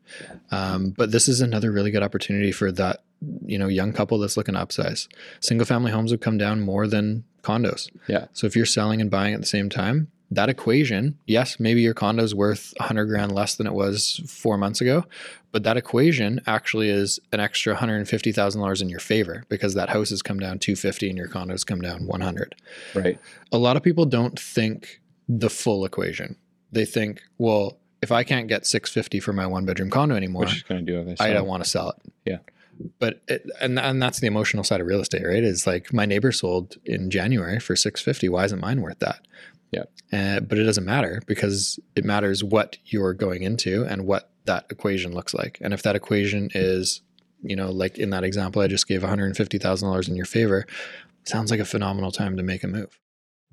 um, but this is another really good opportunity for that you know young couple that's looking to upsize. Single family homes have come down more than condos. Yeah. So if you're selling and buying at the same time, that equation, yes, maybe your condo's worth 100 grand less than it was four months ago, but that equation actually is an extra $150,000 in your favor because that house has come down 250 and your condo's come down 100. Right. A lot of people don't think the full equation. They think, well, if I can't get 650 for my one bedroom condo anymore, Which is going to do. I don't want to sell it. Yeah. But it, and and that's the emotional side of real estate, right? Is like my neighbor sold in January for 650. Why isn't mine worth that? Yeah. Uh, but it doesn't matter because it matters what you're going into and what that equation looks like. And if that equation is, you know, like in that example I just gave $150,000 in your favor, sounds like a phenomenal time to make a move.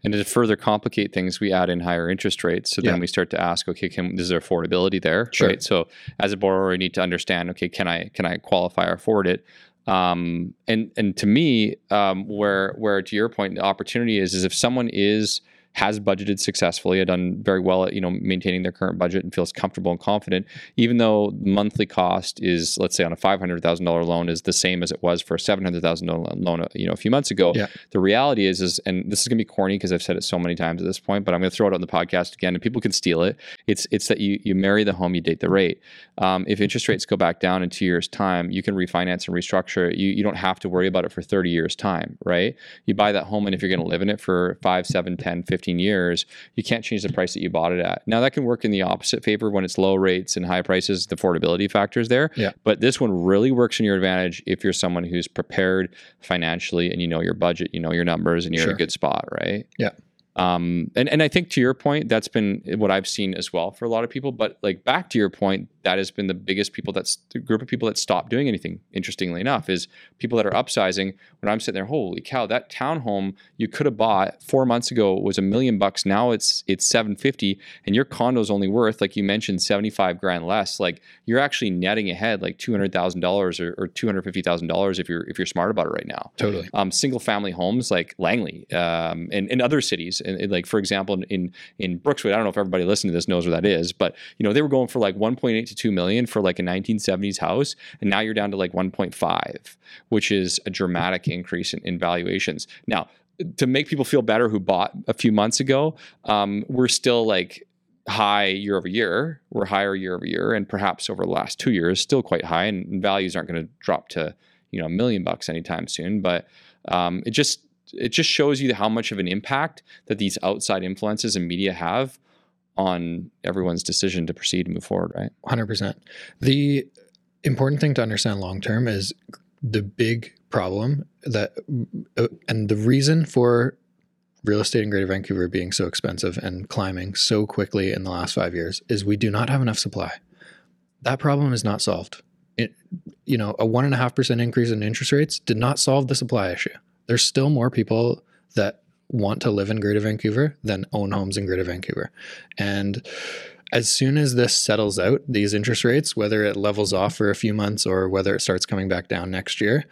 And to further complicate things, we add in higher interest rates. So then we start to ask, okay, can is there affordability there? Sure. Right. So as a borrower, you need to understand, okay, can I can I qualify or afford it? Um, and and to me, um, where where to your point, the opportunity is is if someone is has budgeted successfully, had done very well at you know maintaining their current budget and feels comfortable and confident, even though the monthly cost is let's say on a five hundred thousand dollar loan is the same as it was for a seven hundred thousand dollar loan uh, you know a few months ago. Yeah. The reality is is and this is gonna be corny because I've said it so many times at this point, but I'm gonna throw it on the podcast again and people can steal it. It's it's that you you marry the home, you date the rate. Um, if interest rates go back down in two years' time, you can refinance and restructure. You you don't have to worry about it for 30 years' time, right? You buy that home, and if you're going to live in it for 5, 7, 10, 15 years, you can't change the price that you bought it at. Now, that can work in the opposite favor when it's low rates and high prices, the affordability factors there. Yeah. But this one really works in your advantage if you're someone who's prepared financially and you know your budget, you know your numbers, and you're in a good spot, right? Yeah. Um, and, and I think to your point, that's been what I've seen as well for a lot of people. But like back to your point, that has been the biggest people that's the group of people that stop doing anything. Interestingly enough, is people that are upsizing. When I'm sitting there, holy cow, that townhome you could have bought four months ago was a million bucks. Now it's it's seven fifty, and your condo's only worth like you mentioned seventy five grand less. Like you're actually netting ahead like two hundred thousand dollars or, or two hundred fifty thousand dollars if you're if you're smart about it right now Totally. um, single family homes like Langley um, and, and other cities. And, and like, for example, in, in Brookswood, I don't know if everybody listening to this knows where that is, but you know, they were going for like 1.8 to 2 million for like a 1970s house. And now you're down to like 1.5, which is a dramatic increase in, in valuations. Now, to make people feel better who bought a few months ago, um, we're still like high year over year. We're higher year over year, and perhaps over the last two years, still quite high. And, and values aren't going to drop to you know a million bucks anytime soon. But um, it just it just shows you how much of an impact that these outside influences and media have on everyone's decision to proceed and move forward, right? 100%. The important thing to understand long term is the big problem that, uh, and the reason for real estate in Greater Vancouver being so expensive and climbing so quickly in the last five years is we do not have enough supply. That problem is not solved. It, you know, a one and a half percent increase in interest rates did not solve the supply issue. There's still more people that want to live in Greater Vancouver than own homes in Greater Vancouver. And as soon as this settles out, these interest rates, whether it levels off for a few months or whether it starts coming back down next year,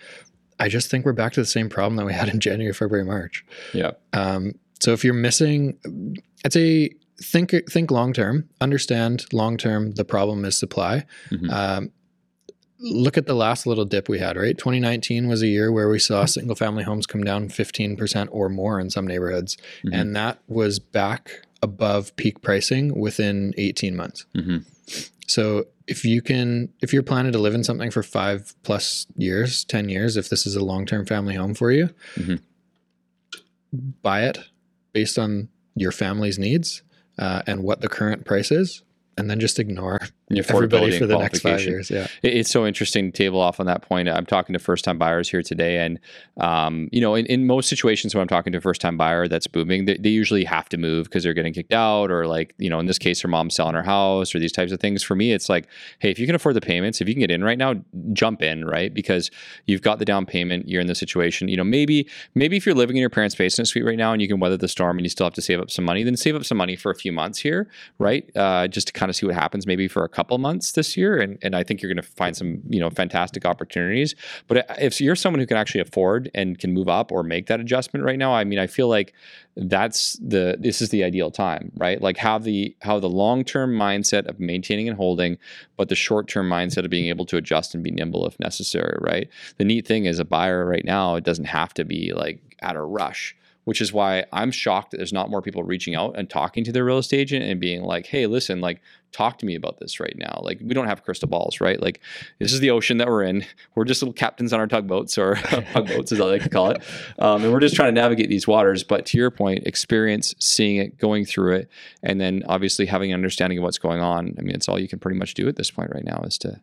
I just think we're back to the same problem that we had in *laughs* January, February, March. Yeah. Um, so if you're missing, I'd say think think long term. Understand long term. The problem is supply. Mhm. Um, look at the last little dip we had. Right, 2019 was a year where we saw single family homes come down 15 percent or more in some neighborhoods, Mhm. and that was back above peak pricing within 18 months. Mhm. So if you can, if you're planning to live in something for five plus years, 10 years, if this is a long term family home for you, Mhm. buy it based on your family's needs uh, and what the current price is, and then just ignore The everybody affordability for the next five years. Yeah. It- It's so interesting to table off on that point. I'm talking to first time buyers here today. And, um, you know, in, in most situations when I'm talking to a first time buyer that's booming, they, they usually have to move because they're getting kicked out or like, you know, in this case, her mom's selling her house or these types of things. For me, it's like, hey, if you can afford the payments, if you can get in right now, jump in, right? Because you've got the down payment, you're in the situation, you know, maybe, maybe if you're living in your parents' basement suite right now and you can weather the storm and you still have to save up some money, then save up some money for a few months here, right? Uh, just to kind of see what happens maybe for a couple months this year. And, and I think you're going to find some, you know, fantastic opportunities. But if you're someone who can actually afford and can move up or make that adjustment right now, I mean, I feel like that's the this is the ideal time, right? Like have the how the long-term mindset of maintaining and holding, but the short-term mindset of being able to adjust and be nimble if necessary, right? The neat thing is a buyer right now, it doesn't have to be like at a rush which is why I'm shocked that there's not more people reaching out and talking to their real estate agent and being like, hey, listen, like, talk to me about this right now. Like, we don't have crystal balls, right? Like, this is the ocean that we're in. We're just little captains on our tugboats or *laughs* tugboats, as I like to call it. Um, and we're just trying to navigate these waters. But to your point, experience, seeing it, going through it, and then obviously having an understanding of what's going on. I mean, it's all you can pretty much do at this point right now is to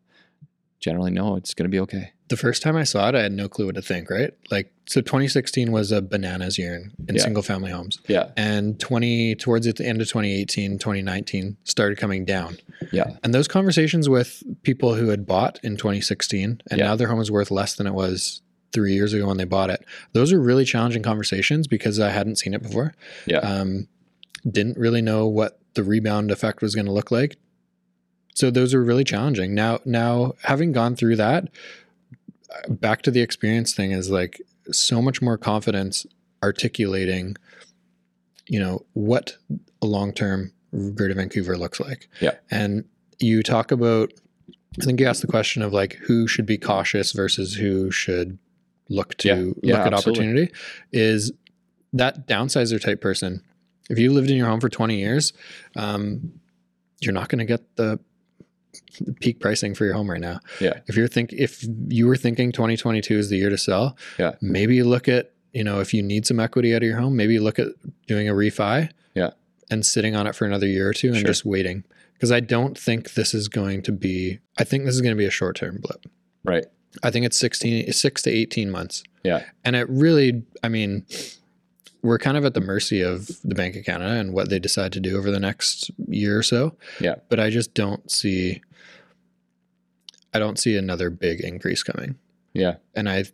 generally know it's going to be okay. The first time I saw it, I had no clue what to think, right? Like, so 2016 was a bananas year in, Yeah. single family homes. Yeah. And 20, towards the end of 2018, 2019, started coming down. Yeah. And those conversations with people who had bought in 2016 and Yeah. now their home is worth less than it was three years ago when they bought it, those are really challenging conversations because I hadn't seen it before. Yeah. Um, didn't really know what the rebound effect was going to look like. So those are really challenging. Now, now having gone through that, back to the experience thing is like so much more confidence articulating, you know, what a long term Greater Vancouver looks like. Yeah. And you talk about, I think you asked the question of like who should be cautious versus who should look to Yeah. Yeah, look at absolutely. opportunity is that downsizer type person. If you lived in your home for 20 years, um, you're not going to get the peak pricing for your home right now. Yeah. If you're think if you were thinking 2022 is the year to sell, Yeah. maybe you look at, you know, if you need some equity out of your home, maybe you look at doing a refi. Yeah. And sitting on it for another year or two and Sure. just waiting. Because I don't think this is going to be I think this is going to be a short term blip. Right. I think it's 16 6 to 18 months. Yeah. And it really I mean we're kind of at the mercy of the Bank of Canada and what they decide to do over the next year or so. Yeah. But I just don't see I don't see another big increase coming. Yeah. And I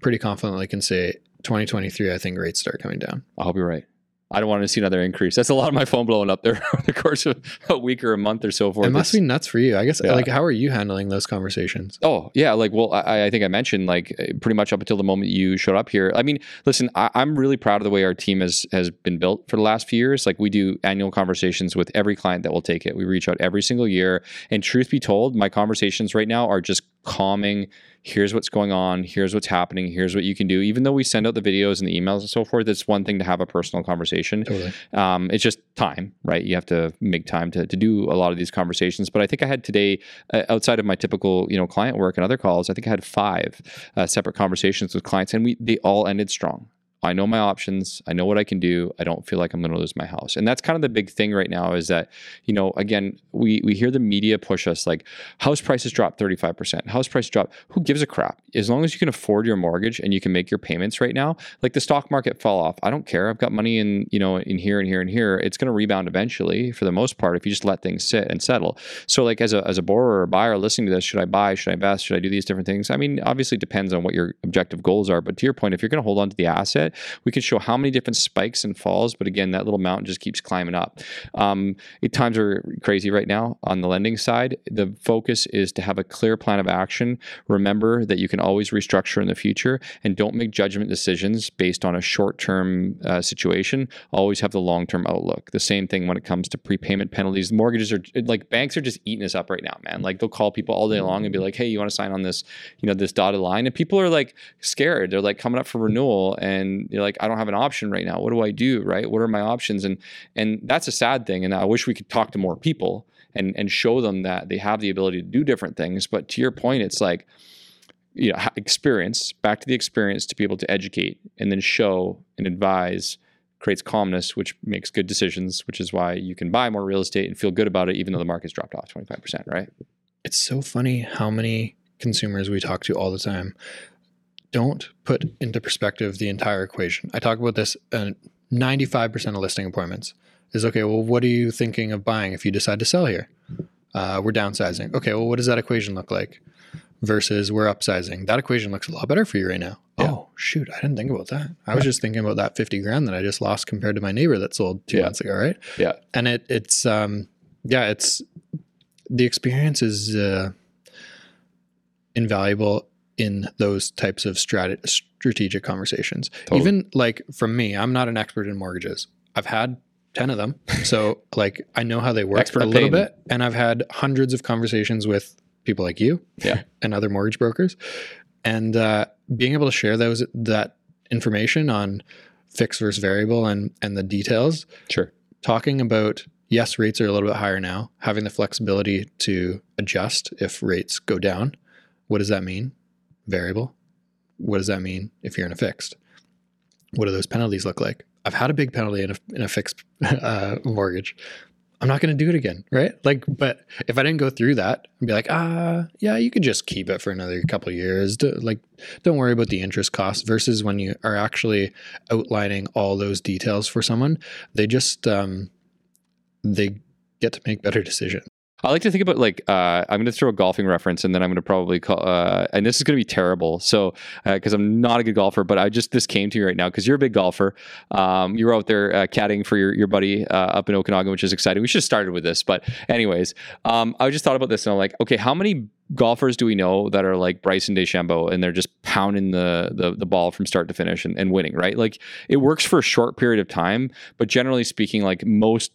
pretty confidently can say 2023 I think rates start coming down. I hope you're right. I don't want to see another increase. That's a lot of my phone blowing up there *laughs* over the course of a week or a month or so forth. it must It's- be nuts for you. I guess Yeah. like how are you handling those conversations? Oh yeah, like well, I, I think I mentioned like uh, pretty much up until the moment you showed up here. I mean, listen, I, I'm really proud of the way our team has has been built for the last few years. Like we do annual conversations with every client that will take it. We reach out every single year, and truth be told, my conversations right now are just calming. Here's what's going on. Here's what's happening. Here's what you can do. Even though we send out the videos and the emails and so forth, it's one thing to have a personal conversation. Totally. Um, it's just time, right? You have to make time to, to do a lot of these conversations. But I think I had today, uh, outside of my typical, you know, client work and other calls, I think I had five uh, separate conversations with clients, and we they all ended strong. I know my options. I know what I can do. I don't feel like I'm going to lose my house. And that's kind of the big thing right now is that, you know, again, we we hear the media push us like house prices drop 35%. House prices drop. Who gives a crap? As long as you can afford your mortgage and you can make your payments right now, like the stock market fell off. I don't care. I've got money in, you know, in here and here and here. It's going to rebound eventually for the most part if you just let things sit and settle. So like as a as a borrower or buyer listening to this, should I buy? Should I invest? Should I do these different things? I mean, obviously depends on what your objective goals are, but to your point, if you're going to hold on to the asset, we can show how many different spikes and falls, but again, that little mountain just keeps climbing up. Um, times are crazy right now on the lending side. The focus is to have a clear plan of action. Remember that you can always restructure in the future, and don't make judgment decisions based on a short-term uh, situation. Always have the long-term outlook. The same thing when it comes to prepayment penalties. Mortgages are like banks are just eating us up right now, man. Like they'll call people all day long and be like, "Hey, you want to sign on this, you know, this dotted line?" And people are like scared. They're like coming up for renewal, and you're like, "I don't have an option right now. What do I do? Right? What are my options?" And and that's a sad thing. And I wish we could talk to more people and and show them that they have the ability to do different things. But to your point, it's like you know experience back to the experience to be able to educate and then show and advise creates calmness which makes good decisions which is why you can buy more real estate and feel good about it even though the market's dropped off 25% right It's so funny how many consumers we talk to all the time don't put into perspective the entire equation. I talk about this uh, 95% of listing appointments is okay, well, what are you thinking of buying if you decide to sell here? Uh, we're downsizing. Okay, well, what does that equation look like? Versus we're upsizing. That equation looks a lot better for you right now. Yeah. Oh, shoot. I didn't think about that. I was just thinking about that 50 grand that I just lost compared to my neighbor that sold two Yeah. months ago, right? yeah and it it's um yeah it's the experience is uh invaluable in those types of strat- strategic conversations Totally. even like from me i'm not an expert in mortgages i've had 10 of them *laughs* so like i know how they work Expert a little bit and i've had hundreds of conversations with people like you Yeah. *laughs* and other mortgage brokers and uh, being able to share those that information on fixed versus variable and and the details sure talking about yes, rates are a little bit higher now, having the flexibility to adjust if rates go down. What does that mean? Variable. What does that mean if you're in a fixed? What do those penalties look like? I've had a big penalty in a, in a fixed *laughs* uh, mortgage. I'm not going to do it again, right? Like, but if I didn't go through that, I'd be like, ah, yeah, you could just keep it for another couple years. Like, don't worry about the interest costs. Versus when you are actually outlining all those details for someone, they just um, they get to make better decisions. I like to think about like uh, I'm going to throw a golfing reference, and then I'm going to probably call. Uh, and this is going to be terrible, so because I'm not a good golfer, but I just this came to me right now because you're a big golfer. Um, you were out there uh, caddying for your your buddy uh, up in Okanagan, which is exciting. We should have started with this, but anyways, um, I just thought about this, and I'm like, okay, how many golfers do we know that are like Bryson DeChambeau and they're just pounding the the, the ball from start to finish and, and winning, right? Like it works for a short period of time, but generally speaking, like most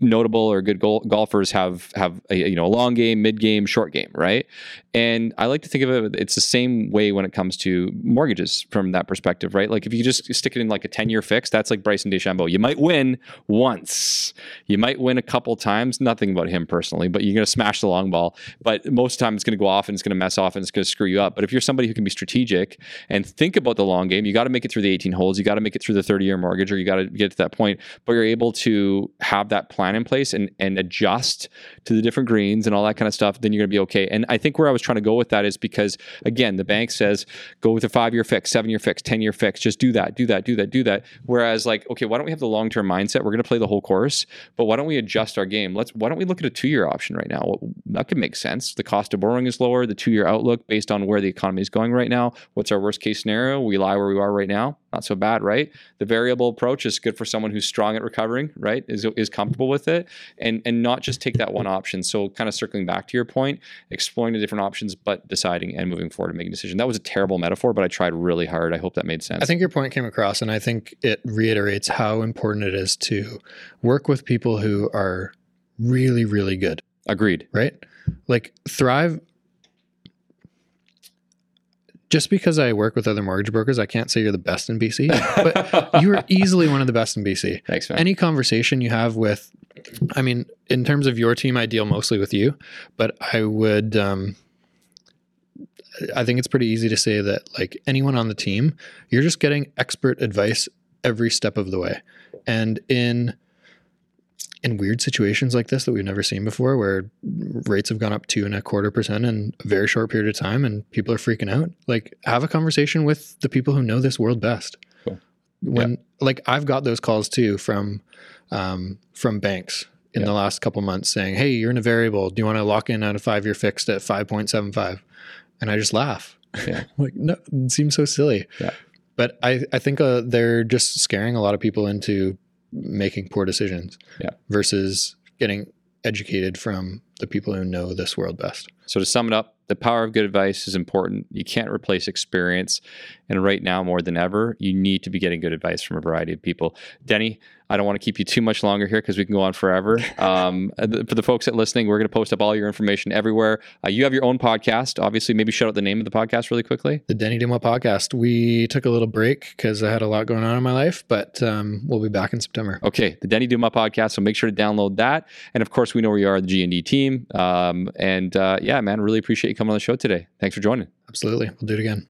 notable or good gol- golfers have have a you know a long game, mid game, short game, right? And I like to think of it it's the same way when it comes to mortgages from that perspective, right? Like if you just stick it in like a 10 year fix, that's like Bryson DeChambeau. You might win once. You might win a couple times, nothing about him personally, but you're going to smash the long ball. But most of the time it's going to go off and it's going to mess off and it's going to screw you up. But if you're somebody who can be strategic and think about the long game, you got to make it through the 18 holes, you got to make it through the 30 year mortgage, or you got to get to that point. But you're able to have that plan in place and, and adjust to the different greens and all that kind of stuff, then you're going to be okay. And I think where I was trying to go with that is because, again, the bank says go with a five year fix, seven year fix, 10 year fix, just do that, do that, do that, do that. Whereas, like, okay, why don't we have the long term mindset? We're going to play the whole course, but why don't we adjust our game? Let's, why don't we look at a two year option right now? That could make sense. The cost of borrowing is lower, the two year outlook based on where the economy is going right now. What's our worst case scenario? We lie where we are right now. Not so bad, right? The variable approach is good for someone who's strong at recovering, right? Is, is comfortable with it and, and not just take that one option. So, kind of circling back to your point, exploring the different options, but deciding and moving forward and making a decision. That was a terrible metaphor, but I tried really hard. I hope that made sense. I think your point came across, and I think it reiterates how important it is to work with people who are really, really good, Agreed. right? Like Thrive. Just because I work with other mortgage brokers, I can't say you're the best in BC, but you are easily one of the best in BC. *laughs* Thanks, man. Any conversation you have with, I mean, in terms of your team, I deal mostly with you, but I would, um, I think it's pretty easy to say that like anyone on the team, you're just getting expert advice every step of the way. And in in weird situations like this that we've never seen before, where rates have gone up two and a quarter percent in a very short period of time, and people are freaking out, like have a conversation with the people who know this world best. Cool. When yeah. like I've got those calls too from um, from banks in yeah. the last couple months saying, "Hey, you're in a variable. Do you want to lock in on a five year fixed at five point seven five? And I just laugh. Yeah. *laughs* like no, it seems so silly. Yeah. But I I think uh, they're just scaring a lot of people into making poor decisions. Yeah. Versus getting educated from the people who know this world best. So to sum it up, the power of good advice is important. You can't replace experience. And right now, more than ever, you need to be getting good advice from a variety of people. Denny, I don't want to keep you too much longer here because we can go on forever. *laughs* Um, for the folks that listening, we're going to post up all your information everywhere. Uh, you have your own podcast. Obviously, maybe shout out the name of the podcast really quickly. The Denny Dumas podcast. We took a little break because I had a lot going on in my life, but um, we'll be back in September. Okay, the Denny Dumas podcast. So make sure to download that. And of course, we know where you are, the G and D team. Um, and uh, yeah, man, really appreciate you coming on the show today. Thanks for joining. Absolutely. We'll do it again.